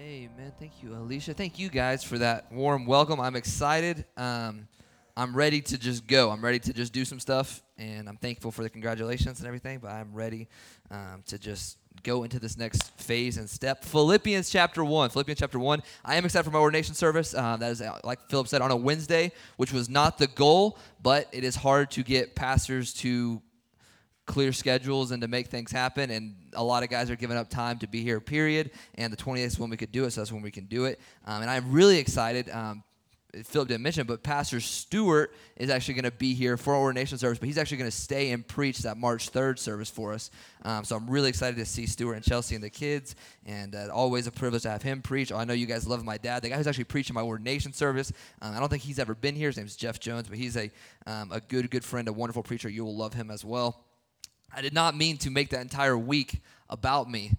Amen. Thank you, Alicia. Thank you guys for that warm welcome. I'm excited. Um, I'm ready to just go. I'm ready to just do some stuff, and I'm thankful for the congratulations and everything. But I'm ready um, to just go into this next phase and step. Philippians chapter one. Philippians chapter one. I am excited for my ordination service. Uh, that is, uh, like Philip said, on a Wednesday, which was not the goal, but it is hard to get pastors to clear schedules and to make things happen. And a lot of guys are giving up time to be here, period. And the 28th is when we could do it, so that's when we can do it. Um, and I'm really excited. Um, Philip didn't mention, but Pastor Stewart is actually going to be here for our ordination service, but he's actually going to stay and preach that March 3rd service for us. Um, so I'm really excited to see Stewart and Chelsea and the kids, and uh, always a privilege to have him preach. Oh, I know you guys love my dad, the guy who's actually preaching my ordination service. Um, I don't think he's ever been here. His name's Jeff Jones, but he's a, um, a good, good friend, a wonderful preacher. You will love him as well. I did not mean to make that entire week about me,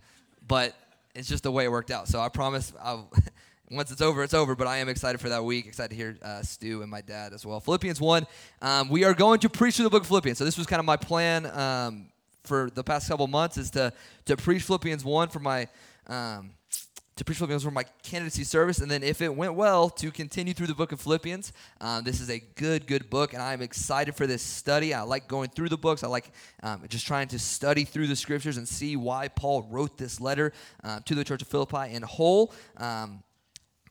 but it's just the way it worked out. So I promise I'll, once it's over, it's over. But I am excited for that week. Excited to hear uh, Stu and my dad as well. Philippians 1, um, we are going to preach through the book of Philippians. So this was kind of my plan um, for the past couple months is to, to preach Philippians 1 for my. Um, to preach Philippians for my candidacy service, and then if it went well, to continue through the book of Philippians. Um, this is a good, good book, and I'm excited for this study. I like going through the books. I like um, just trying to study through the scriptures and see why Paul wrote this letter uh, to the church of Philippi in whole. Um,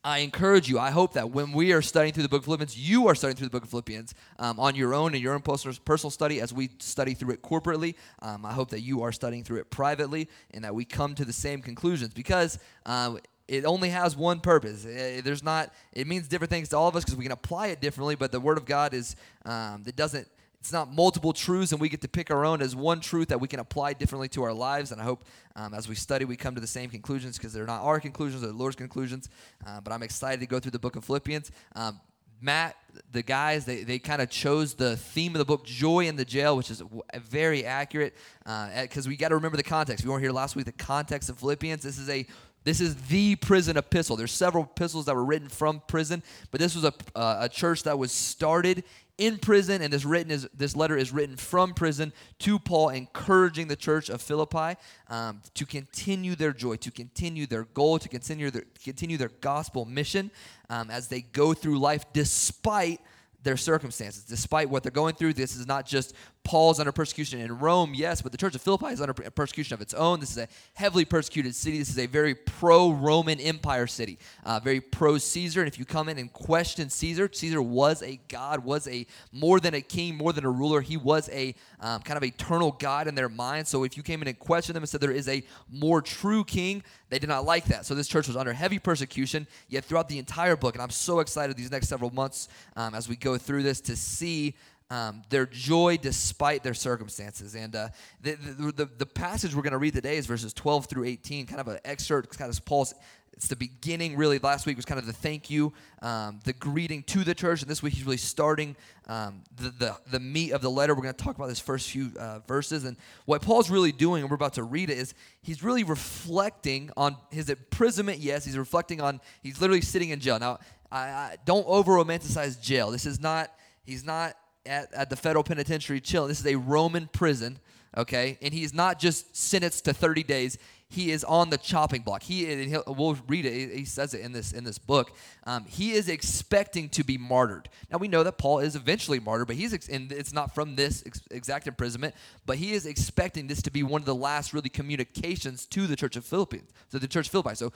I encourage you, I hope that when we are studying through the book of Philippians, you are studying through the book of Philippians um, on your own in your own personal, study as we study through it corporately. Um, I hope that you are studying through it privately and that we come to the same conclusions because um, it only has one purpose. It, there's not, it means different things to all of us because we can apply it differently, but the Word of God is, um, it doesn't, it's not multiple truths and we get to pick our own as one truth that we can apply differently to our lives. And i hope um, as we study we come to the same conclusions because they're not our conclusions they're the lord's conclusions. Uh, but i'm excited to go through the book of philippians. Um, matt the guys they, they kind of chose the theme of the book joy in the jail which is very accurate because uh, we got to remember the context. We weren't here last week. The context of philippians this is a this is the prison epistle. There's several epistles that were written from prison, but this was a, uh, a church that was started in prison, and this written is this letter is written from prison to Paul, encouraging the church of Philippi um, to continue their joy, to continue their goal, to continue their continue their gospel mission um, as they go through life, despite their circumstances, despite what they're going through. This is not just Paul's under persecution in Rome, yes, but the church of Philippi is under persecution of its own. This is a heavily persecuted city. This is a very pro Roman Empire city, uh, very pro Caesar. And if you come in and question Caesar, Caesar was a god, was a more than a king, more than a ruler. He was a um, kind of eternal god in their mind. So if you came in and questioned them and said there is a more true king, they did not like that. So this church was under heavy persecution, yet throughout the entire book, and I'm so excited these next several months um, as we go through this to see um, their joy despite their circumstances. And uh, the, the, the, passage we're going to read today is verses 12 through 18, kind of an excerpt, kind of Paul's. It's the beginning, really. Last week was kind of the thank you, um, the greeting to the church, and this week he's really starting um, the, the, the meat of the letter. We're going to talk about this first few uh, verses. And what Paul's really doing, and we're about to read it, is he's really reflecting on his imprisonment. Yes, he's reflecting on, he's literally sitting in jail. Now, I, I don't over romanticize jail. This is not, he's not at, at the federal penitentiary chilling. This is a Roman prison, okay? And he's not just sentenced to 30 days. He is on the chopping block. He, and we'll read it. He says it in this in this book. Um, he is expecting to be martyred. Now we know that Paul is eventually martyred, but he's and it's not from this ex- exact imprisonment. But he is expecting this to be one of the last really communications to the church of Philippines, to the church of Philippi. So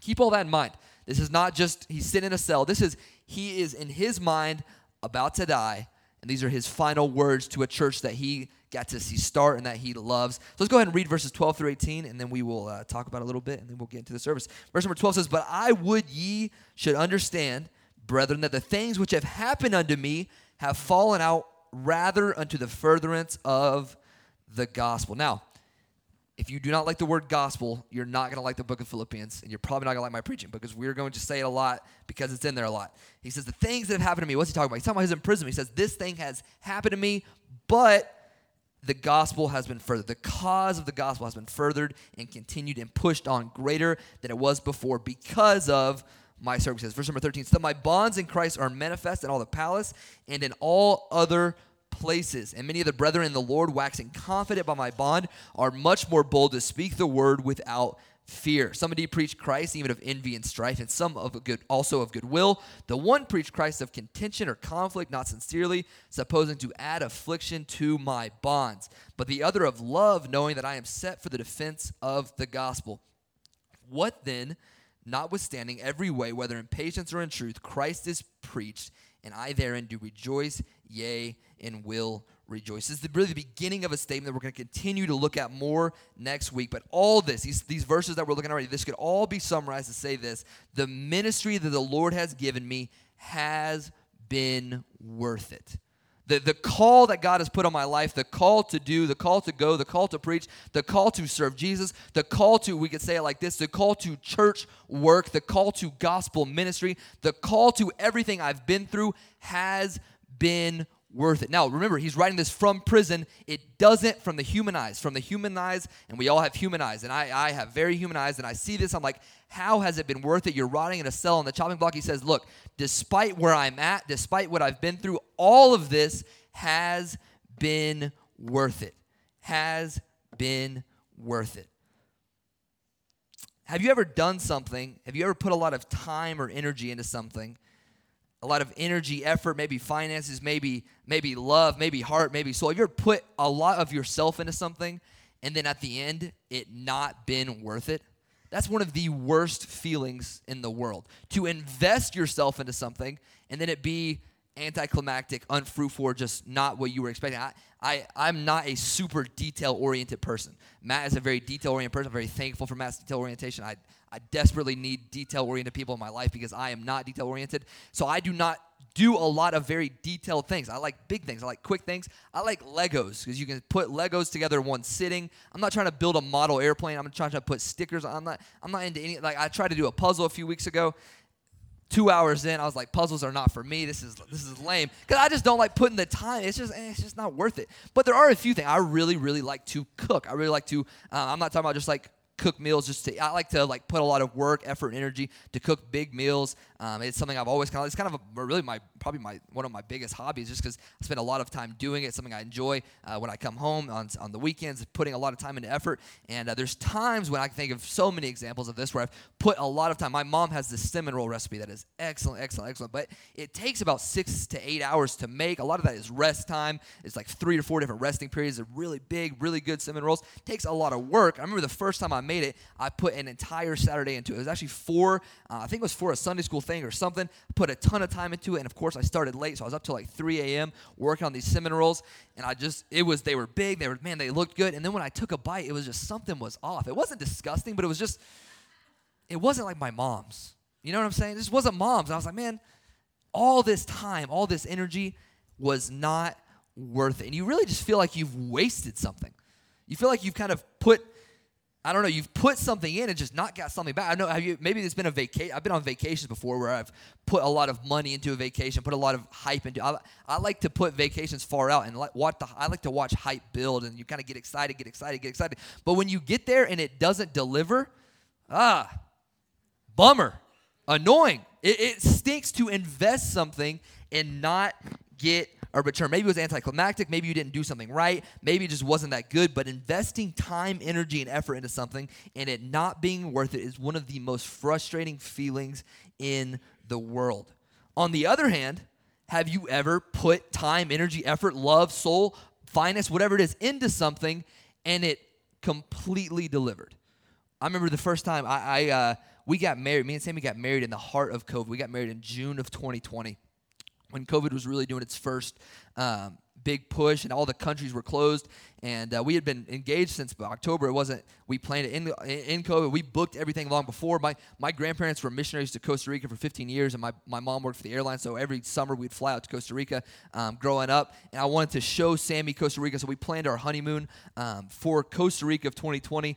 keep all that in mind. This is not just he's sitting in a cell. This is he is in his mind about to die and these are his final words to a church that he got to see start and that he loves. So let's go ahead and read verses 12 through 18, and then we will uh, talk about a little bit, and then we'll get into the service. Verse number 12 says, But I would ye should understand, brethren, that the things which have happened unto me have fallen out rather unto the furtherance of the gospel. Now, if you do not like the word gospel, you're not going to like the book of Philippians, and you're probably not going to like my preaching because we're going to say it a lot because it's in there a lot. He says, The things that have happened to me, what's he talking about? He's talking about his imprisonment. He says, This thing has happened to me, but the gospel has been furthered. The cause of the gospel has been furthered and continued and pushed on greater than it was before because of my circumstances. Verse number 13 So my bonds in Christ are manifest in all the palace and in all other places. And many of the brethren in the Lord, waxing confident by my bond, are much more bold to speak the word without fear. Some indeed preach Christ, even of envy and strife, and some of good, also of goodwill. The one preach Christ of contention or conflict, not sincerely, supposing to add affliction to my bonds. But the other of love, knowing that I am set for the defense of the gospel. What then, notwithstanding every way, whether in patience or in truth, Christ is preached, and I therein do rejoice, yea, and will rejoice. This is really the beginning of a statement that we're going to continue to look at more next week. But all this, these, these verses that we're looking at already, this could all be summarized to say this the ministry that the Lord has given me has been worth it. The, the call that God has put on my life, the call to do, the call to go, the call to preach, the call to serve Jesus, the call to, we could say it like this, the call to church work, the call to gospel ministry, the call to everything I've been through has been worth it. Now, remember, he's writing this from prison. It doesn't from the human eyes. From the human eyes, and we all have human eyes, and I, I have very human eyes, and I see this. I'm like, how has it been worth it? You're rotting in a cell on the chopping block. He says, Look, despite where I'm at, despite what I've been through, all of this has been worth it. Has been worth it. Have you ever done something? Have you ever put a lot of time or energy into something? A lot of energy, effort, maybe finances, maybe maybe love, maybe heart, maybe soul. Have you ever put a lot of yourself into something and then at the end it not been worth it? That's one of the worst feelings in the world. To invest yourself into something and then it be anticlimactic, unfruitful, just not what you were expecting. I, I, I'm not a super detail oriented person. Matt is a very detail oriented person. I'm very thankful for Matt's detail orientation. I, I desperately need detail oriented people in my life because I am not detail oriented. So I do not do a lot of very detailed things. I like big things. I like quick things. I like Legos because you can put Legos together in one sitting. I'm not trying to build a model airplane. I'm trying to put stickers. I'm not. I'm not into any. Like I tried to do a puzzle a few weeks ago. Two hours in, I was like, puzzles are not for me. This is this is lame because I just don't like putting the time. It's just eh, it's just not worth it. But there are a few things I really really like to cook. I really like to. Uh, I'm not talking about just like cook meals just to i like to like put a lot of work effort and energy to cook big meals um, it's something i've always kind of it's kind of a, really my probably my one of my biggest hobbies just because i spend a lot of time doing it something i enjoy uh, when i come home on, on the weekends putting a lot of time into effort. And uh, there's times when i can think of so many examples of this where i've put a lot of time. My mom has this cinnamon roll recipe that is excellent excellent excellent but it takes about six to eight hours to make. A lot of that is rest time. It's like three or four different resting periods of really big really good cinnamon rolls. It takes a lot of work. I remember the first time i made it, I put an entire Saturday into it. It was actually four, uh, I think it was for a Sunday school thing or something. Put a ton of time into it, and of course, I started late, so I was up till like 3 a.m. working on these cinnamon rolls, and I just, it was, they were big, they were, man, they looked good, and then when I took a bite, it was just something was off. It wasn't disgusting, but it was just, it wasn't like my mom's. You know what I'm saying? This wasn't mom's. I was like, man, all this time, all this energy was not worth it. And you really just feel like you've wasted something. You feel like you've kind of put I don't know, you've put something in and just not got something back. I know have you maybe it's been a vacation. I've been on vacations before where I've put a lot of money into a vacation, put a lot of hype into. I, I like to put vacations far out and like what the I like to watch hype build and you kind of get excited, get excited, get excited. But when you get there and it doesn't deliver, ah, bummer, annoying. It, it stinks to invest something and not get a return. Maybe it was anticlimactic. Maybe you didn't do something right. Maybe it just wasn't that good. But investing time, energy, and effort into something and it not being worth it is one of the most frustrating feelings in the world. On the other hand, have you ever put time, energy, effort, love, soul, finance, whatever it is, into something and it completely delivered? I remember the first time I, I uh, we got married. Me and Sammy got married in the heart of COVID. We got married in June of 2020 when COVID was really doing its first um, big push and all the countries were closed. And uh, we had been engaged since October. It wasn't, we planned it in, in COVID. We booked everything long before. My, my grandparents were missionaries to Costa Rica for 15 years, and my, my mom worked for the airline. So every summer we'd fly out to Costa Rica um, growing up. And I wanted to show Sammy Costa Rica. So we planned our honeymoon um, for Costa Rica of 2020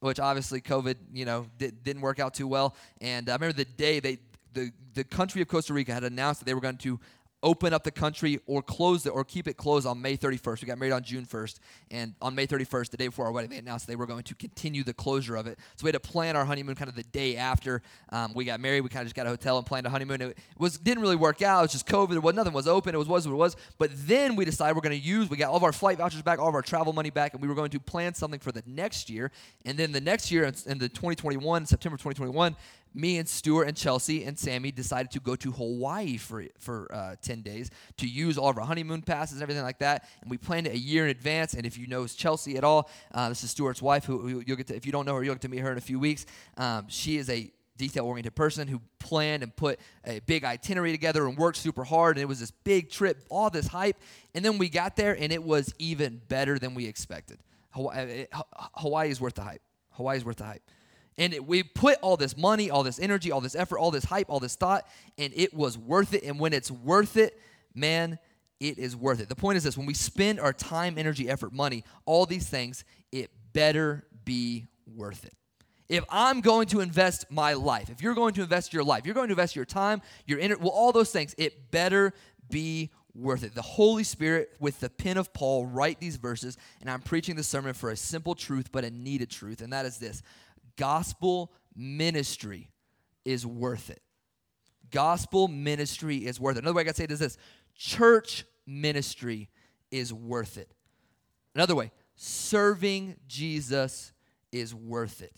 which obviously COVID, you know, did, not work out too well. And I remember the day they the, the country of Costa Rica had announced that they were going to open up the country or close it or keep it closed on May 31st. We got married on June 1st, and on May 31st, the day before our wedding, they announced they were going to continue the closure of it. So we had to plan our honeymoon kind of the day after um, we got married. We kind of just got a hotel and planned a honeymoon. It was didn't really work out. It was just COVID. It was nothing was open. It was was what it was. But then we decided we're going to use. We got all of our flight vouchers back, all of our travel money back, and we were going to plan something for the next year. And then the next year, in the 2021 September 2021, me and Stuart and Chelsea and Sammy decided to go to Hawaii for for uh, ten days to use all of our honeymoon passes and everything like that. And we planned it a year in advance. And if you know Chelsea at all, uh, this is Stuart's wife. Who, who, you'll get to. If you don't know her, you'll get to meet her in a few weeks. Um, she is a detail oriented person who planned and put a big itinerary together and worked super hard. And it was this big trip, all this hype. And then we got there, and it was even better than we expected. Hawaii, Hawaii is worth the hype. Hawaii is worth the hype. And it, we put all this money, all this energy, all this effort, all this hype, all this thought, and it was worth it. And when it's worth it, man, it is worth it. The point is this when we spend our time, energy, effort, money, all these things, it better be worth it. If I'm going to invest my life, if you're going to invest your life, you're going to invest your time, your energy, well, all those things, it better be worth it. The Holy Spirit, with the pen of Paul, write these verses, and I'm preaching the sermon for a simple truth, but a needed truth, and that is this gospel ministry is worth it. Gospel ministry is worth it. Another way I got to say it is this church ministry is worth it. Another way, serving Jesus is worth it.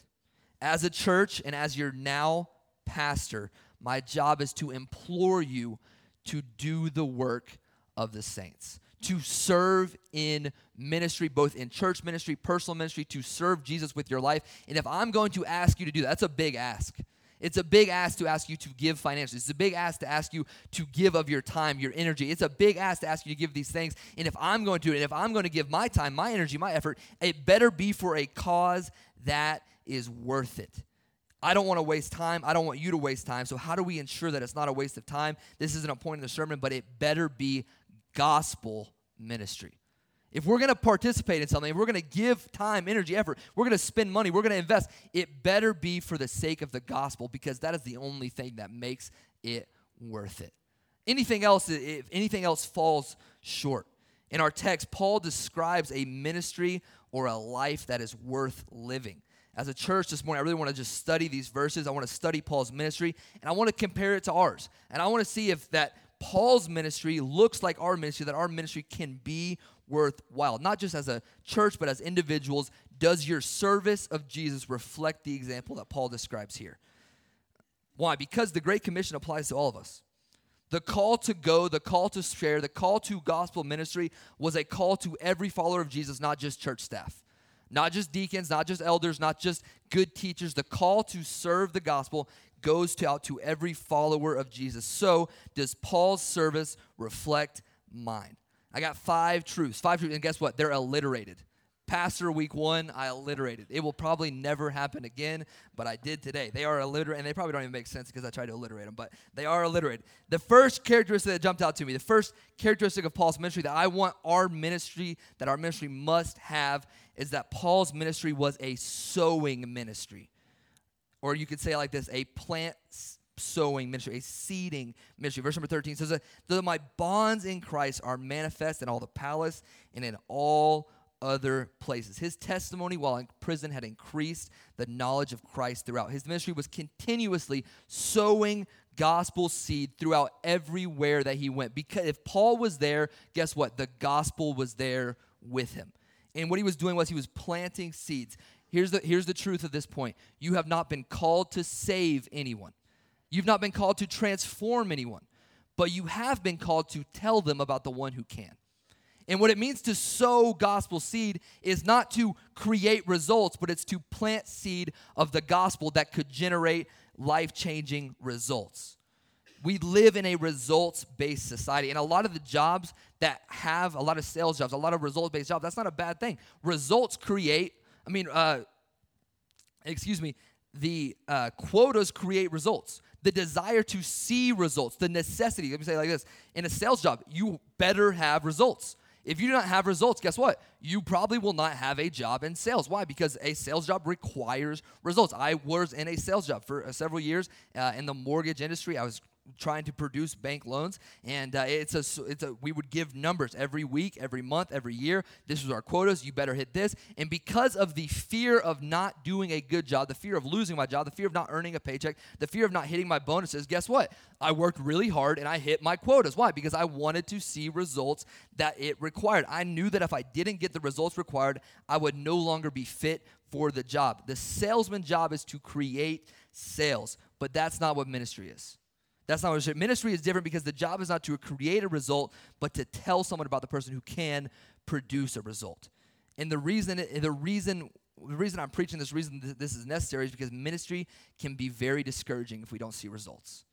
As a church and as your now pastor, my job is to implore you to do the work of the saints to serve in ministry, both in church ministry, personal ministry, to serve Jesus with your life. And if I'm going to ask you to do that, that's a big ask. It's a big ask to ask you to give financially. It's a big ask to ask you to give of your time, your energy. It's a big ask to ask you to give these things. And if I'm going to, and if I'm going to give my time, my energy, my effort, it better be for a cause that is worth it. I don't want to waste time. I don't want you to waste time. So, how do we ensure that it's not a waste of time? This isn't a point in the sermon, but it better be gospel ministry. If we're going to participate in something, if we're going to give time, energy, effort, we're going to spend money, we're going to invest, it better be for the sake of the gospel because that is the only thing that makes it worth it. Anything else, if anything else falls short. In our text, Paul describes a ministry or a life that is worth living. As a church this morning, I really want to just study these verses. I want to study Paul's ministry, and I want to compare it to ours. And I want to see if that Paul's ministry looks like our ministry, that our ministry can be worthwhile, not just as a church, but as individuals. Does your service of Jesus reflect the example that Paul describes here? Why? Because the Great Commission applies to all of us. The call to go, the call to share, the call to gospel ministry was a call to every follower of Jesus, not just church staff, not just deacons, not just elders, not just good teachers. The call to serve the gospel goes to, out to every follower of Jesus. So, does Paul's service reflect mine? I got five truths. Five truths. And guess what? They're alliterated. Pastor week one, I alliterated. It will probably never happen again, but I did today. They are alliterated, and they probably don't even make sense because I tried to alliterate them, but they are alliterated. The first characteristic that jumped out to me, the first characteristic of Paul's ministry that I want our ministry, that our ministry must have, is that Paul's ministry was a sowing ministry. Or you could say like this a plant sowing ministry, a seeding ministry. Verse number 13 says, Though my bonds in Christ are manifest in all the palace and in all other places. His testimony while in prison had increased the knowledge of Christ throughout. His ministry was continuously sowing gospel seed throughout everywhere that he went. Because if Paul was there, guess what? The gospel was there with him. And what he was doing was he was planting seeds. Here's the, here's the truth of this point you have not been called to save anyone, you've not been called to transform anyone, but you have been called to tell them about the one who can. And what it means to sow gospel seed is not to create results, but it's to plant seed of the gospel that could generate life changing results. We live in a results based society, and a lot of the jobs that have a lot of sales jobs, a lot of results based jobs, that's not a bad thing. Results create I mean, uh, excuse me, the uh, quotas create results. The desire to see results, the necessity, let me say like this in a sales job, you better have results. If you do not have results, guess what? You probably will not have a job in sales. Why? Because a sales job requires results. I was in a sales job for uh, several years uh, in the mortgage industry. I was trying to produce bank loans, and uh, it's a it's a we would give numbers every week, every month, every year. This was our quotas. You better hit this. And because of the fear of not doing a good job, the fear of losing my job, the fear of not earning a paycheck, the fear of not hitting my bonuses, guess what? I worked really hard and I hit my quotas. Why? Because I wanted to see results that it required. I knew that if I didn't get the results required, I would no longer be fit for the job. The salesman job is to create sales, but that's not what ministry is. That's not what ministry is different because the job is not to create a result, but to tell someone about the person who can produce a result. And the reason, the reason, the reason I'm preaching this, reason this is necessary is because ministry can be very discouraging if we don't see results.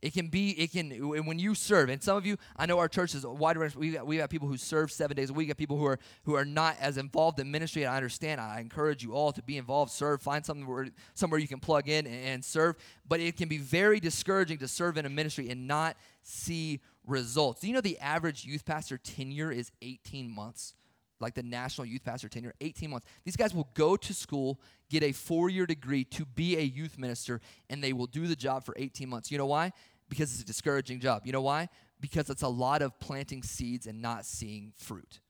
It can be, it can, when you serve, and some of you, I know our church is a wide range. We got, we got people who serve seven days a week. We got people who are who are not as involved in ministry. And I understand. I encourage you all to be involved, serve, find something where, somewhere you can plug in and, and serve. But it can be very discouraging to serve in a ministry and not see results. Do you know the average youth pastor tenure is 18 months? Like the national youth pastor tenure, 18 months. These guys will go to school, get a four year degree to be a youth minister, and they will do the job for 18 months. You know why? Because it's a discouraging job. You know why? Because it's a lot of planting seeds and not seeing fruit.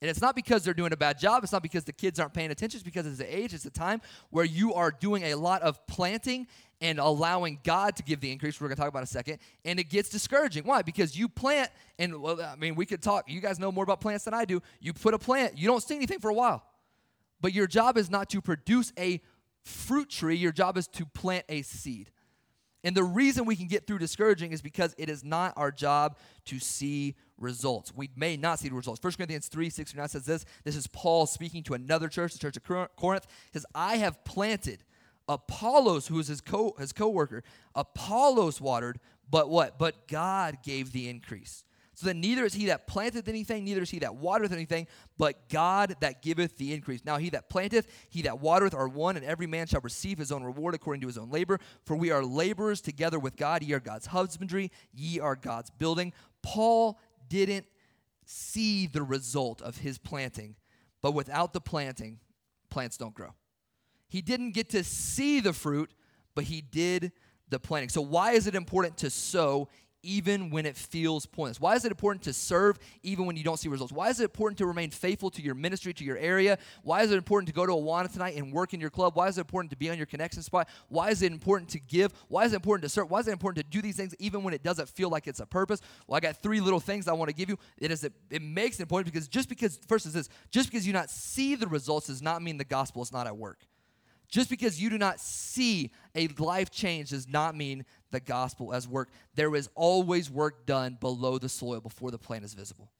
And it's not because they're doing a bad job. It's not because the kids aren't paying attention. It's because it's the age, it's the time where you are doing a lot of planting and allowing God to give the increase. We're going to talk about in a second. And it gets discouraging. Why? Because you plant, and well, I mean, we could talk. You guys know more about plants than I do. You put a plant, you don't see anything for a while. But your job is not to produce a fruit tree, your job is to plant a seed. And the reason we can get through discouraging is because it is not our job to see results. We may not see the results. 1 Corinthians 3 6 9 says this. This is Paul speaking to another church, the church of Corinth. He says, I have planted Apollos, who is his co his co-worker, Apollos watered, but what? But God gave the increase. So that neither is he that planteth anything, neither is he that watereth anything, but God that giveth the increase. Now he that planteth, he that watereth are one, and every man shall receive his own reward according to his own labor. For we are laborers together with God. Ye are God's husbandry, ye are God's building. Paul didn't see the result of his planting, but without the planting, plants don't grow. He didn't get to see the fruit, but he did the planting. So, why is it important to sow even when it feels pointless? Why is it important to serve even when you don't see results? Why is it important to remain faithful to your ministry, to your area? Why is it important to go to Awana tonight and work in your club? Why is it important to be on your connection spot? Why is it important to give? Why is it important to serve? Why is it important to do these things even when it doesn't feel like it's a purpose? Well, I got three little things I want to give you. It is it makes it important because just because first is this, just because you not see the results does not mean the gospel is not at work. Just because you do not see a life change does not mean the gospel as work. There is always work done below the soil before the plant is visible.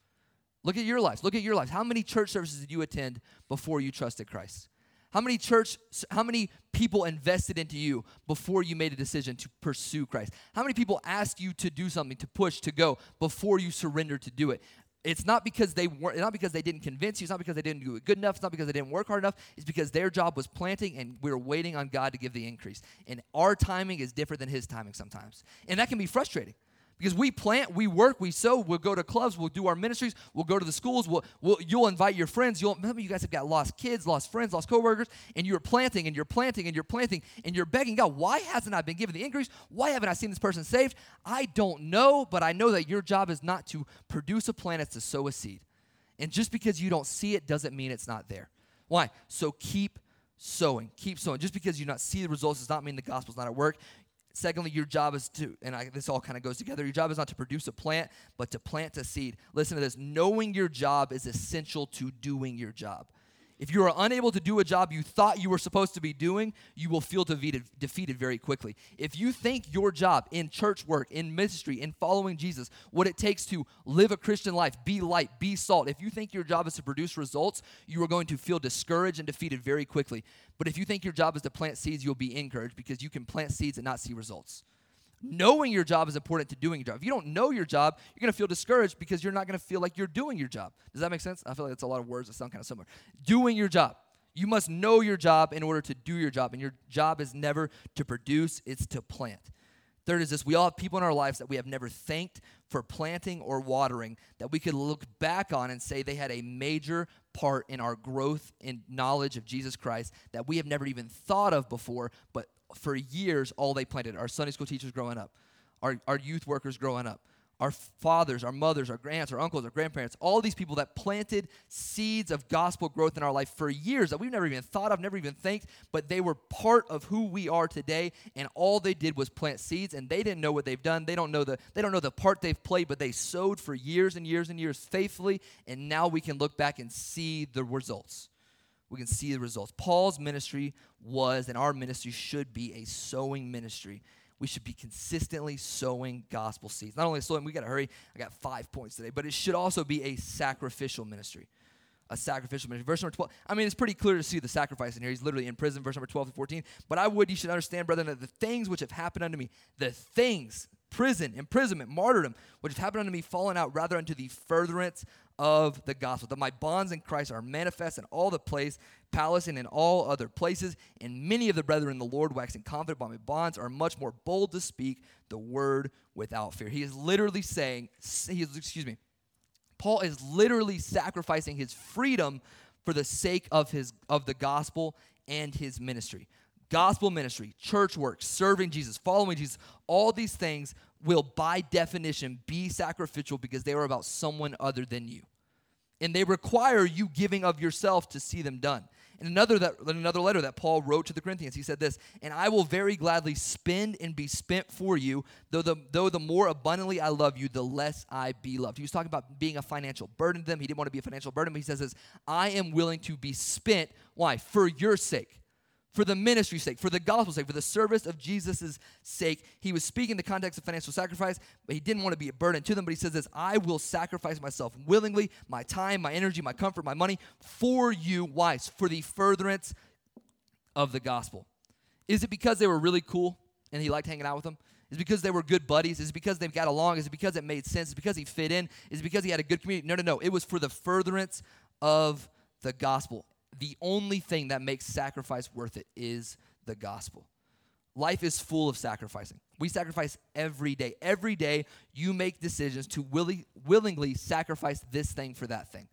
Look at your lives. Look at your lives. How many church services did you attend before you trusted Christ? How many church how many people invested into you before you made a decision to pursue Christ? How many people asked you to do something, to push, to go before you surrendered to do it? It's not because they weren't not because they didn't convince you, it's not because they didn't do it good enough, it's not because they didn't work hard enough, it's because their job was planting and we are waiting on God to give the increase. And our timing is different than his timing sometimes. And that can be frustrating. Because we plant, we work, we sow, we'll go to clubs, we'll do our ministries, we'll go to the schools, we'll, we'll, you'll invite your friends. You'll, of you guys have got lost kids, lost friends, lost coworkers, and you're planting and you're planting and you're planting and you're begging God, why hasn't I been given the increase? Why haven't I seen this person saved? I don't know, but I know that your job is not to produce a plant, it's to sow a seed. And just because you don't see it doesn't mean it's not there. Why? So keep sowing. Keep sowing. Just because you not see the results does not mean the gospel's not at work. Secondly, your job is to, and I, this all kind of goes together, your job is not to produce a plant, but to plant a seed. Listen to this knowing your job is essential to doing your job. If you are unable to do a job you thought you were supposed to be doing, you will feel defeated, defeated very quickly. If you think your job in church work, in ministry, in following Jesus, what it takes to live a Christian life, be light, be salt, if you think your job is to produce results, you are going to feel discouraged and defeated very quickly. But if you think your job is to plant seeds, you'll be encouraged because you can plant seeds and not see results. Knowing your job is important to doing your job. If you don't know your job, you're going to feel discouraged because you're not going to feel like you're doing your job. Does that make sense? I feel like that's a lot of words that sound kind of similar. Doing your job. You must know your job in order to do your job, and your job is never to produce, it's to plant. Third is this we all have people in our lives that we have never thanked for planting or watering that we could look back on and say they had a major part in our growth in knowledge of Jesus Christ that we have never even thought of before, but for years, all they planted. Our Sunday school teachers growing up, our, our youth workers growing up, our fathers, our mothers, our aunts, our uncles, our grandparents, all these people that planted seeds of gospel growth in our life for years that we've never even thought of, never even thanked, but they were part of who we are today. And all they did was plant seeds, and they didn't know what they've done. They don't know the they don't know the part they've played, but they sowed for years and years and years faithfully. And now we can look back and see the results. We can see the results. Paul's ministry was, and our ministry should be, a sowing ministry we should be consistently sowing gospel seeds. Not only sowing, we got to hurry. I got five points today, but it should also be a sacrificial ministry. A sacrificial ministry. Verse number 12. I mean, it's pretty clear to see the sacrifice in here. He's literally in prison, verse number 12 to 14. But I would, you should understand, brethren, that the things which have happened unto me, the things, prison, imprisonment, martyrdom, which have happened unto me, fallen out rather unto the furtherance of the gospel, that my bonds in Christ are manifest in all the place, palace, and in all other places. And many of the brethren in the Lord, waxing confident by my bonds, are much more bold to speak the word without fear. He is literally saying, he is, excuse me, Paul is literally sacrificing his freedom for the sake of his of the gospel and his ministry. Gospel ministry, church work, serving Jesus, following Jesus, all these things will, by definition, be sacrificial because they are about someone other than you. And they require you giving of yourself to see them done. In another, that, in another letter that Paul wrote to the Corinthians, he said this, And I will very gladly spend and be spent for you, though the, though the more abundantly I love you, the less I be loved. He was talking about being a financial burden to them. He didn't want to be a financial burden, but he says this, I am willing to be spent. Why? For your sake for the ministry's sake, for the gospel's sake, for the service of Jesus' sake. He was speaking in the context of financial sacrifice, but he didn't want to be a burden to them. But he says this I will sacrifice myself willingly, my time, my energy, my comfort, my money for you. Why? For the furtherance of the gospel. Is it because they were really cool and he liked hanging out with them? Is it because they were good buddies? Is it because they've got along? Is it because it made sense? Is it because he fit in? Is it because he had a good community? No, no, no. It was for the furtherance of the gospel the only thing that makes sacrifice worth it is the gospel. Life is full of sacrificing. We sacrifice every day. Every day, you make decisions to willi- willingly sacrifice this thing for that thing.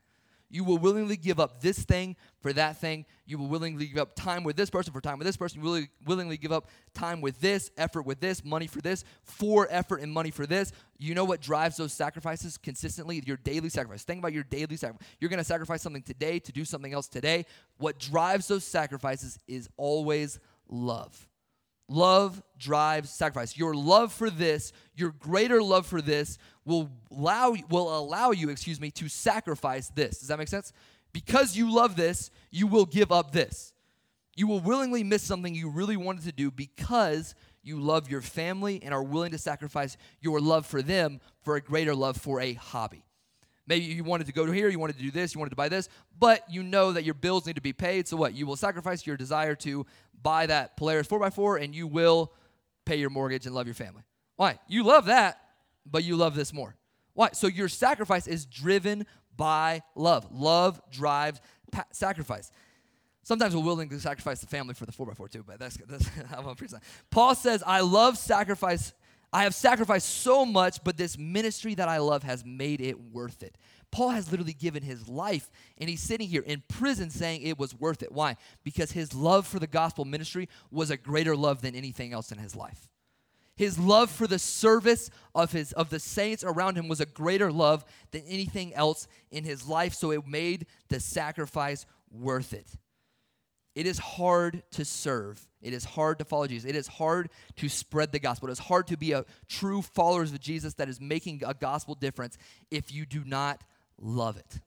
You will willingly give up this thing for that thing. You will willingly give up time with this person for time with this person. You will willingly give up time with this, effort with this, money for this, for effort and money for this. You know what drives those sacrifices consistently? Your daily sacrifice. Think about your daily sacrifice. You're going to sacrifice something today to do something else today. What drives those sacrifices is always love. Love drives sacrifice. Your love for this, your greater love for this will allow will allow you, excuse me, to sacrifice this. Does that make sense? Because you love this, you will give up this. You will willingly miss something you really wanted to do because you love your family and are willing to sacrifice your love for them for a greater love for a hobby. Maybe you wanted to go to here, you wanted to do this, you wanted to buy this, but you know that your bills need to be paid. So what? You will sacrifice your desire to buy that Polaris 4x4 and you will pay your mortgage and love your family. Why? You love that, but you love this more. Why? So your sacrifice is driven by love. Love drives pa- sacrifice. Sometimes we're willing to sacrifice the family for the 4x4 too, but that's, that's how I'm preaching. Paul says, I love sacrifice. I have sacrificed so much, but this ministry that I love has made it worth it. Paul has literally given his life, and he's sitting here in prison saying it was worth it. Why? Because his love for the gospel ministry was a greater love than anything else in his life. His love for the service of his of the saints around him was a greater love than anything else in his life, so it made the sacrifice worth it. It is hard to serve. It is hard to follow Jesus. It is hard to spread the gospel. It is hard to be a true followers of Jesus that is making a gospel difference if you do not love it.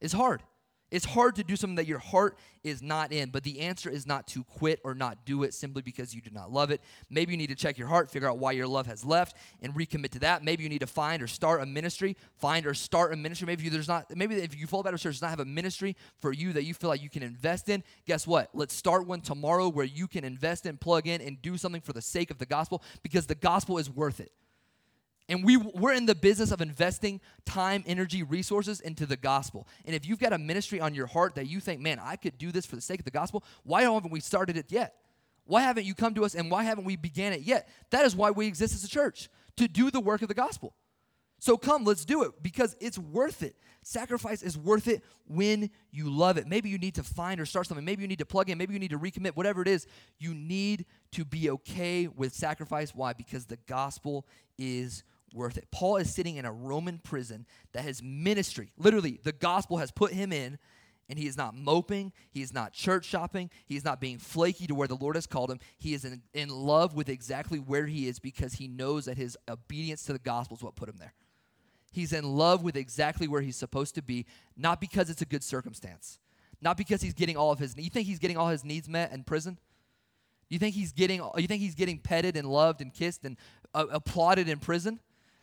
It's hard. It's hard to do something that your heart is not in, but the answer is not to quit or not do it simply because you do not love it. Maybe you need to check your heart, figure out why your love has left, and recommit to that. Maybe you need to find or start a ministry, find or start a ministry. Maybe you, there's not. Maybe if you fall better church does not have a ministry for you that you feel like you can invest in. Guess what? Let's start one tomorrow where you can invest in, plug in, and do something for the sake of the gospel because the gospel is worth it. And we, we're in the business of investing time, energy, resources into the gospel. And if you've got a ministry on your heart that you think, man, I could do this for the sake of the gospel, why haven't we started it yet? Why haven't you come to us and why haven't we began it yet? That is why we exist as a church, to do the work of the gospel, So come, let's do it because it's worth it. Sacrifice is worth it when you love it. Maybe you need to find or start something. Maybe you need to plug in. Maybe you need to recommit. Whatever it is, you need to be okay with sacrifice. Why? Because the gospel is worth it. Paul is sitting in a Roman prison that his ministry, literally, the gospel has put him in, and he is not moping. He is not church shopping. He is not being flaky to where the Lord has called him. He is in, in love with exactly where he is because he knows that his obedience to the gospel is what put him there. He's in love with exactly where he's supposed to be, not because it's a good circumstance, not because he's getting all of his. You think he's getting all his needs met in prison? You think he's getting? You think he's getting petted and loved and kissed and uh, applauded in prison?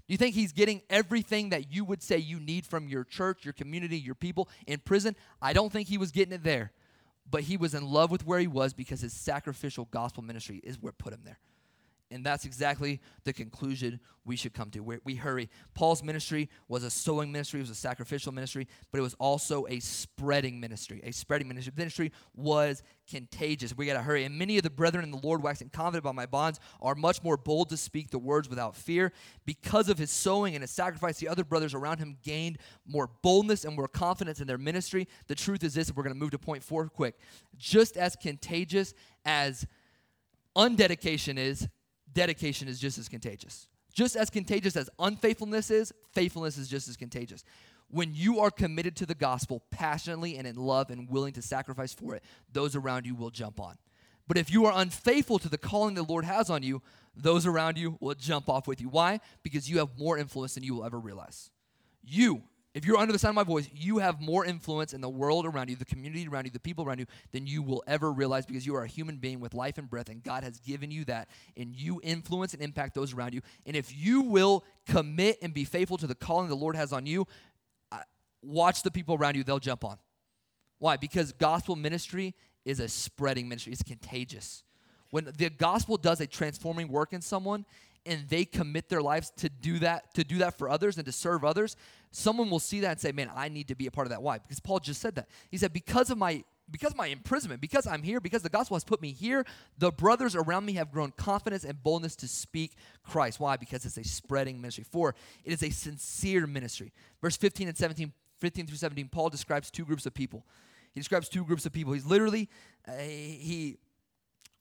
Do you think he's getting everything that you would say you need from your church, your community, your people in prison? I don't think he was getting it there, but he was in love with where he was because his sacrificial gospel ministry is what put him there. And that's exactly the conclusion we should come to. we we hurry. Paul's ministry was a sowing ministry, it was a sacrificial ministry, but it was also a spreading ministry. A spreading ministry. Ministry was contagious. We got to hurry. And many of the brethren in the Lord, waxing confident about my bonds, are much more bold to speak the words without fear. Because of his sowing and his sacrifice, the other brothers around him gained more boldness and more confidence in their ministry. The truth is this, we're going to move to point four quick. Just as contagious as undedication is, dedication is just as contagious. Just as contagious as unfaithfulness is, faithfulness is just as contagious. When you are committed to the gospel passionately and in love and willing to sacrifice for it, those around you will jump on. But if you are unfaithful to the calling the Lord has on you, those around you will jump off with you. Why? Because you have more influence than you will ever realize. You if you're under the sound of my voice, you have more influence in the world around you, the community around you, the people around you, than you will ever realize because you are a human being with life and breath, and God has given you that, and you influence and impact those around you. And if you will commit and be faithful to the calling the Lord has on you, watch the people around you, they'll jump on. Why? Because gospel ministry is a spreading ministry, it's contagious. When the gospel does a transforming work in someone, and they commit their lives to do that to do that for others and to serve others someone will see that and say man i need to be a part of that. Why? Because paul just said that. He said because of my because of my imprisonment because i'm here because the gospel has put me here the brothers around me have grown confidence and boldness to speak christ. Why? Because it's a spreading ministry. Four it is a sincere ministry. Verse 15 and 17 15 through 17 paul describes two groups of people. He describes two groups of people. He's literally uh, he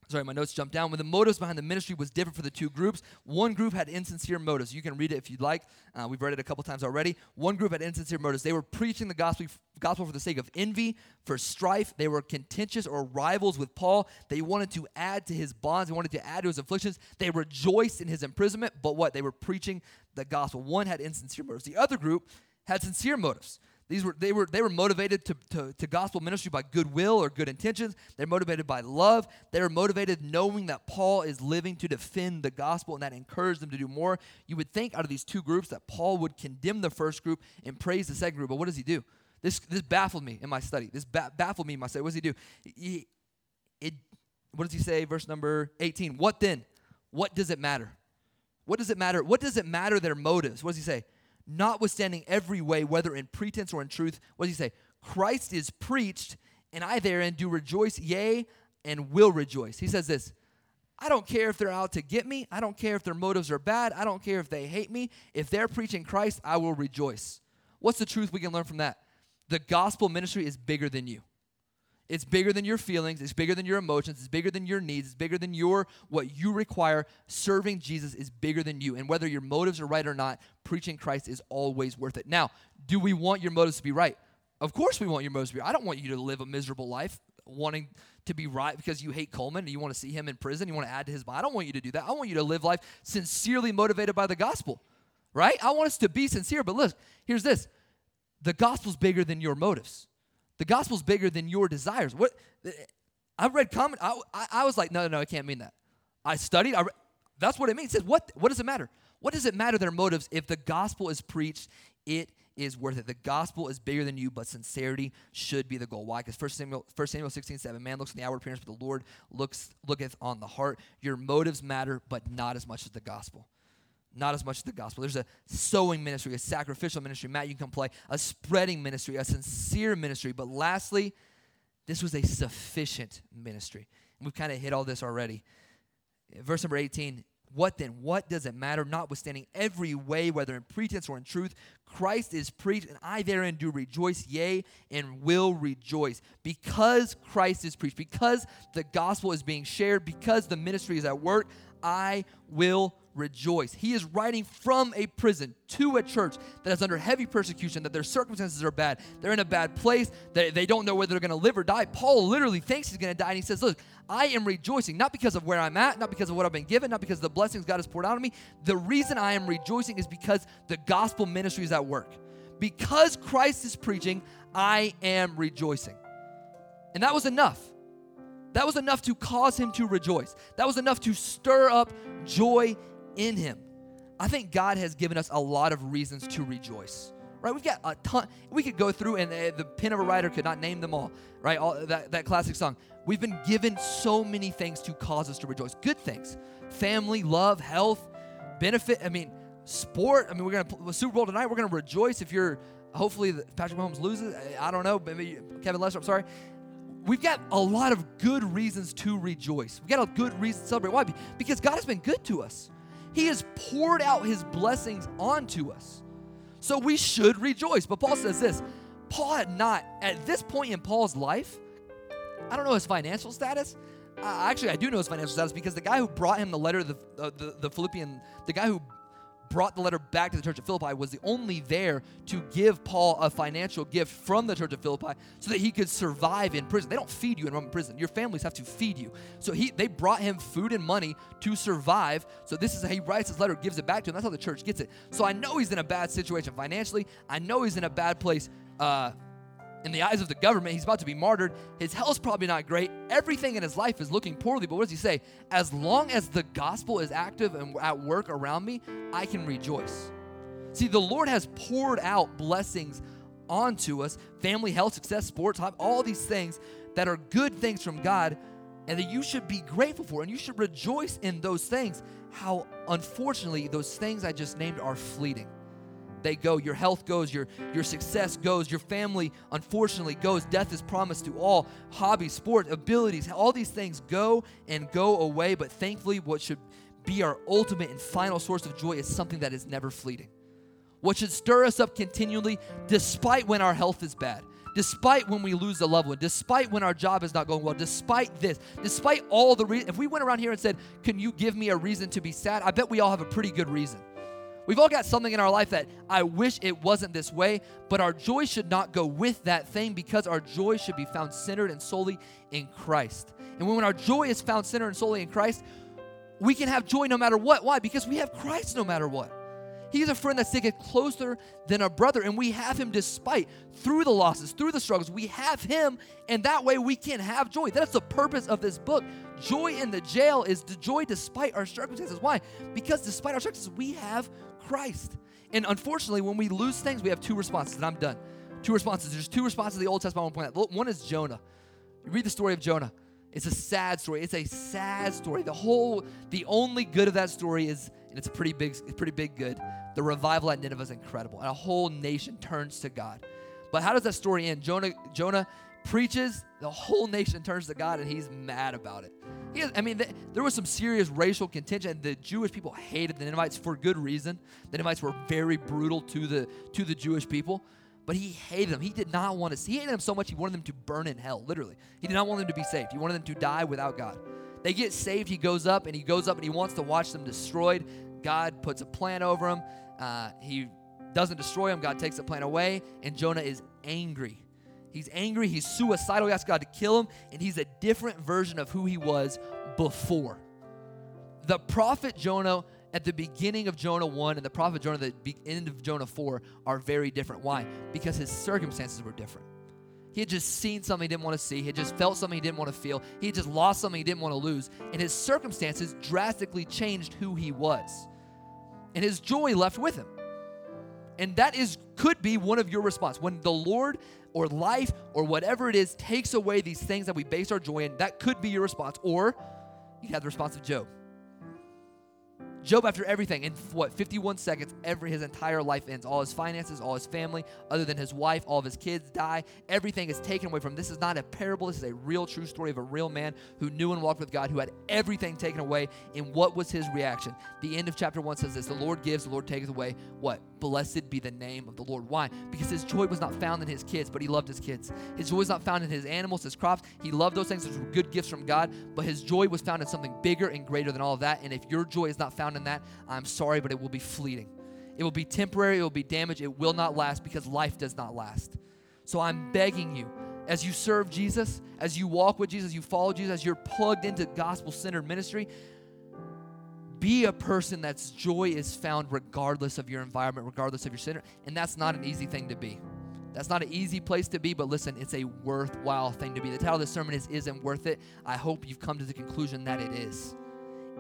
sorry, my notes jumped down. When the motives behind the ministry was different for the two groups, one group had insincere motives. You can read it if you'd like. Uh, we've read it a couple times already. One group had insincere motives. They were preaching the gospel, gospel for the sake of envy, for strife. They were contentious or rivals with Paul. They wanted to add to his bonds. They wanted to add to his afflictions. They rejoiced in his imprisonment, but what? They were preaching the gospel. One had insincere motives. The other group had sincere motives. These were, they, were, they were motivated to, to, to gospel ministry by goodwill or good intentions. They're motivated by love. They're motivated knowing that Paul is living to defend the gospel, and that encouraged them to do more. You would think out of these two groups that Paul would condemn the first group and praise the second group, but what does he do? This, this baffled me in my study. This ba- baffled me in my study. What does he do? He, it, what does he say? Verse number 18. What then? What does it matter? What does it matter? What does it matter their motives? What does he say? Notwithstanding every way, whether in pretense or in truth. What does he say? Christ is preached, and I therein do rejoice, yea, and will rejoice. He says this I don't care if they're out to get me. I don't care if their motives are bad. I don't care if they hate me. If they're preaching Christ, I will rejoice. What's the truth we can learn from that? The gospel ministry is bigger than you. It's bigger than your feelings, it's bigger than your emotions, it's bigger than your needs, it's bigger than your what you require. Serving Jesus is bigger than you. And whether your motives are right or not, preaching Christ is always worth it. Now, do we want your motives to be right? Of course we want your motives to be right. I don't want you to live a miserable life wanting to be right because you hate Coleman and you want to see him in prison, you want to add to his body. I don't want you to do that. I want you to live life sincerely motivated by the gospel. Right? I want us to be sincere, but look, here's this. The gospel's bigger than your motives. The gospel's bigger than your desires. What I read comment. I, I, I, was like, no, no, no, I can't mean that. I studied. I re- that's what it means. It says, what, what does it matter? What does it matter their motives if the gospel is preached? It is worth it. The gospel is bigger than you, but sincerity should be the goal. Why? Because 1 Samuel, 1 Samuel 16, 7, man looks on the outward appearance, but the Lord looks looketh on the heart. Your motives matter, but not as much as the gospel not as much as the gospel. There's a sowing ministry, a sacrificial ministry. Matt, you can come play a spreading ministry, a sincere ministry. But lastly, this was a sufficient ministry. We've kind of hit all this already. Verse number 18 What then? What does it matter? Notwithstanding every way, whether in pretense or in truth, Christ is preached, and I therein do rejoice, yea, and will rejoice. Because Christ is preached, because the gospel is being shared, because the ministry is at work, I will rejoice. He is writing from a prison to a church that is under heavy persecution, that their circumstances are bad. They're in a bad place. They, they don't know whether they're going to live or die. Paul literally thinks he's going to die, and he says, Look, I am rejoicing, not because of where I'm at, not because of what I've been given, not because of the blessings God has poured out on me. The reason I am rejoicing is because the gospel ministry is at work. Because Christ is preaching, I am rejoicing. And that was enough. That was enough to cause him to rejoice. That was enough to stir up joy in him. I think God has given us a lot of reasons to rejoice. Right? We've got a ton. We could go through, and uh, the pen of a writer could not name them all. Right? All that, that classic song. We've been given so many things to cause us to rejoice. Good things, family, love, health, benefit. I mean, sport. I mean, we're gonna Super Bowl tonight. We're gonna rejoice if you're. Hopefully, Patrick Mahomes loses. I don't know. Maybe Kevin Lester. I'm sorry we've got a lot of good reasons to rejoice. We've got a good reason to celebrate. Why? Because God has been good to us. He has poured out his blessings onto us. So we should rejoice. But Paul says this Paul had not, at this point in Paul's life, I don't know his financial status. Uh, actually, I do know his financial status because the guy who brought him the letter, the, uh, the, the Philippian, the guy who brought the letter back to the church of Philippi was the only there to give Paul a financial gift from the church of Philippi so that he could survive in prison. They don't feed you in Roman prison. Your families have to feed you. So he they brought him food and money to survive. So this is how he writes his letter, gives it back to him. That's how the church gets it. So I know he's in a bad situation financially. I know he's in a bad place uh, in the eyes of the government, he's about to be martyred. His health's probably not great. Everything in his life is looking poorly. But what does he say? As long as the gospel is active and at work around me, I can rejoice. See, the Lord has poured out blessings onto us family, health, success, sports, all these things that are good things from God and that you should be grateful for and you should rejoice in those things. How unfortunately, those things I just named are fleeting they go. Your health goes, your, your success goes, your family unfortunately goes. Death is promised to all. Hobbies, sport, abilities, all these things go and go away. But thankfully, what should be our ultimate and final source of joy is something that is never fleeting. What should stir us up continually, despite when our health is bad, despite when we lose a loved one, despite when our job is not going well, despite this, despite all the reasons. If we went around here and said, Can you give me a reason to be sad? I bet we all have a pretty good reason. We've all got something in our life that I wish it wasn't this way, but our joy should not go with that thing because our joy should be found centered and solely in Christ. And when our joy is found centered and solely in Christ, we can have joy no matter what. Why? Because we have Christ no matter what. He's a friend that's taken closer than a brother, and we have him despite through the losses, through the struggles. We have him, and that way we can have joy. That's the purpose of this book. Joy in the jail is the joy despite our circumstances. Why? Because despite our circumstances, we have Christ. And unfortunately, when we lose things, we have two responses, and I'm done. Two responses. There's two responses in the Old Testament I want to point out. One is Jonah. You read the story of Jonah. It's a sad story. It's a sad story. The whole, the only good of that story is, and it's a pretty big, pretty big good. The revival at Nineveh is incredible, and a whole nation turns to God. But how does that story end? Jonah, Jonah preaches, the whole nation turns to God, and he's mad about it. Has, I mean, there was some serious racial contention. The Jewish people hated the Ninevites for good reason. The Ninevites were very brutal to the to the Jewish people, but he hated them. He did not want to see. He hated them so much he wanted them to burn in hell. Literally, he did not want them to be saved. He wanted them to die without God. They get saved. He goes up and he goes up and he wants to watch them destroyed. God puts a plan over him. Uh, he doesn't destroy them. God takes the plan away, and Jonah is angry. He's angry, he's suicidal, he asks God to kill him, and he's a different version of who he was before. The prophet Jonah at the beginning of Jonah 1 and the prophet Jonah at the end of Jonah 4 are very different. Why? Because his circumstances were different. He had just seen something he didn't want to see. He had just felt something he didn't want to feel. He had just lost something he didn't want to lose. And his circumstances drastically changed who he was. And his joy left with him. And that is could be one of your response. When the Lord or life or whatever it is takes away these things that we base our joy in, that could be your response. Or you have the response of Job. Job, after everything, in what, 51 seconds, every his entire life ends. All his finances, all his family, other than his wife, all of his kids die. Everything is taken away from him. This is not a parable. This is a real, true story of a real man who knew and walked with God, who had everything taken away. And what was his reaction? The end of chapter 1 says this The Lord gives, the Lord taketh away. What? Blessed be the name of the Lord. Why? Because his joy was not found in his kids, but he loved his kids. His joy was not found in his animals, his crops. He loved those things, which were good gifts from God, but his joy was found in something bigger and greater than all of that. And if your joy is not found in that, I'm sorry, but it will be fleeting. It will be temporary, it will be damaged, it will not last because life does not last. So I'm begging you, as you serve Jesus, as you walk with Jesus, you follow Jesus, as you're plugged into gospel centered ministry, be a person that's joy is found regardless of your environment, regardless of your center. And that's not an easy thing to be. That's not an easy place to be, but listen, it's a worthwhile thing to be. The title of this sermon is Isn't Worth It. I hope you've come to the conclusion that it is.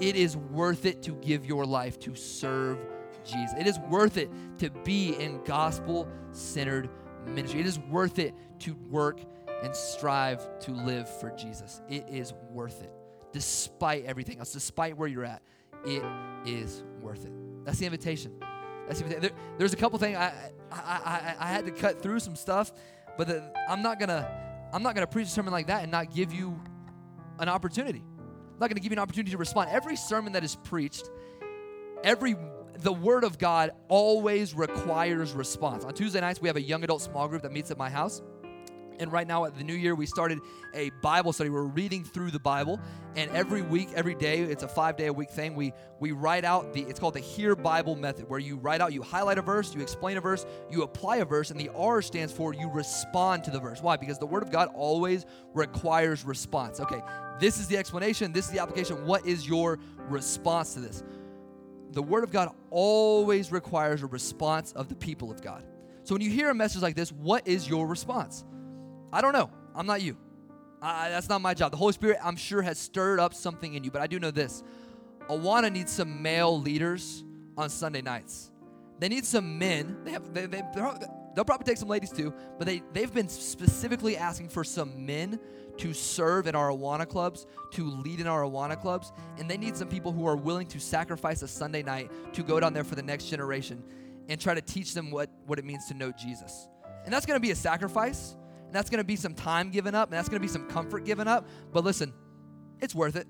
It is worth it to give your life to serve Jesus. It is worth it to be in gospel centered ministry. It is worth it to work and strive to live for Jesus. It is worth it. Despite everything else, despite where you're at, it is worth it. That's the invitation. That's the invitation. There, there's a couple things I, I, I, I, had to cut through some stuff, but the, I'm not gonna I'm not gonna preach a sermon like that and not give you an opportunity. I'm not going to give you an opportunity to respond. Every sermon that is preached, every the word of God always requires response. On Tuesday nights, we have a young adult small group that meets at my house. And right now at the new year, we started a Bible study. We're reading through the Bible, and every week, every day, it's a five day a week thing. We we write out the it's called the Hear Bible method, where you write out, you highlight a verse, you explain a verse, you apply a verse, and the R stands for you respond to the verse. Why? Because the Word of God always requires response. Okay, this is the explanation. This is the application. What is your response to this? The Word of God always requires a response of the people of God. So when you hear a message like this, what is your response? I don't know. I'm not you. I, that's not my job. The Holy Spirit, I'm sure, has stirred up something in you, but I do know this. Awana needs some male leaders on Sunday nights. They need some men. They have. They, they, they'll probably take some ladies too, but they they've been specifically asking for some men to serve in our Awana clubs, to lead in our Awana clubs, and they need some people who are willing to sacrifice a Sunday night to go down there for the next generation and try to teach them what what it means to know Jesus. And that's to be a sacrifice and that's to be some time given up, and that's to be some comfort given up. But listen, it's worth it.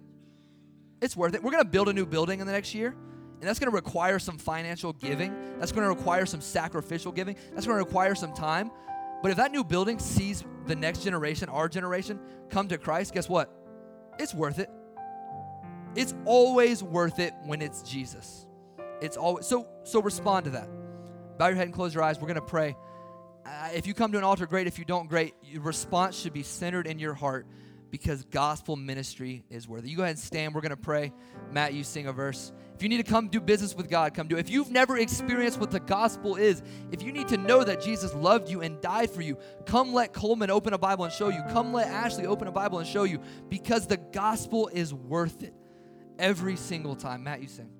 It's worth it. We're to build a new building in the next year, and that's going to require some financial giving. That's going to require some sacrificial giving. That's going to require some time. But if that new building sees the next generation, our generation, come to Christ, guess what? It's worth it. It's always worth it when it's Jesus. It's always so so respond to that. Bow your head and close your eyes. We're going to pray. Uh, if you come to an altar, great. If you don't, great. Your response should be centered in your heart because gospel ministry is worth it. You go ahead and stand. We're going to pray. Matt, you sing a verse. If you need to come do business with God, come do it. If you've never experienced what the gospel is, if you need to know that Jesus loved you and died for you, come let Coleman open a Bible and show you. Come let Ashley open a Bible and show you because the gospel is worth it every single time. Matt, you sing.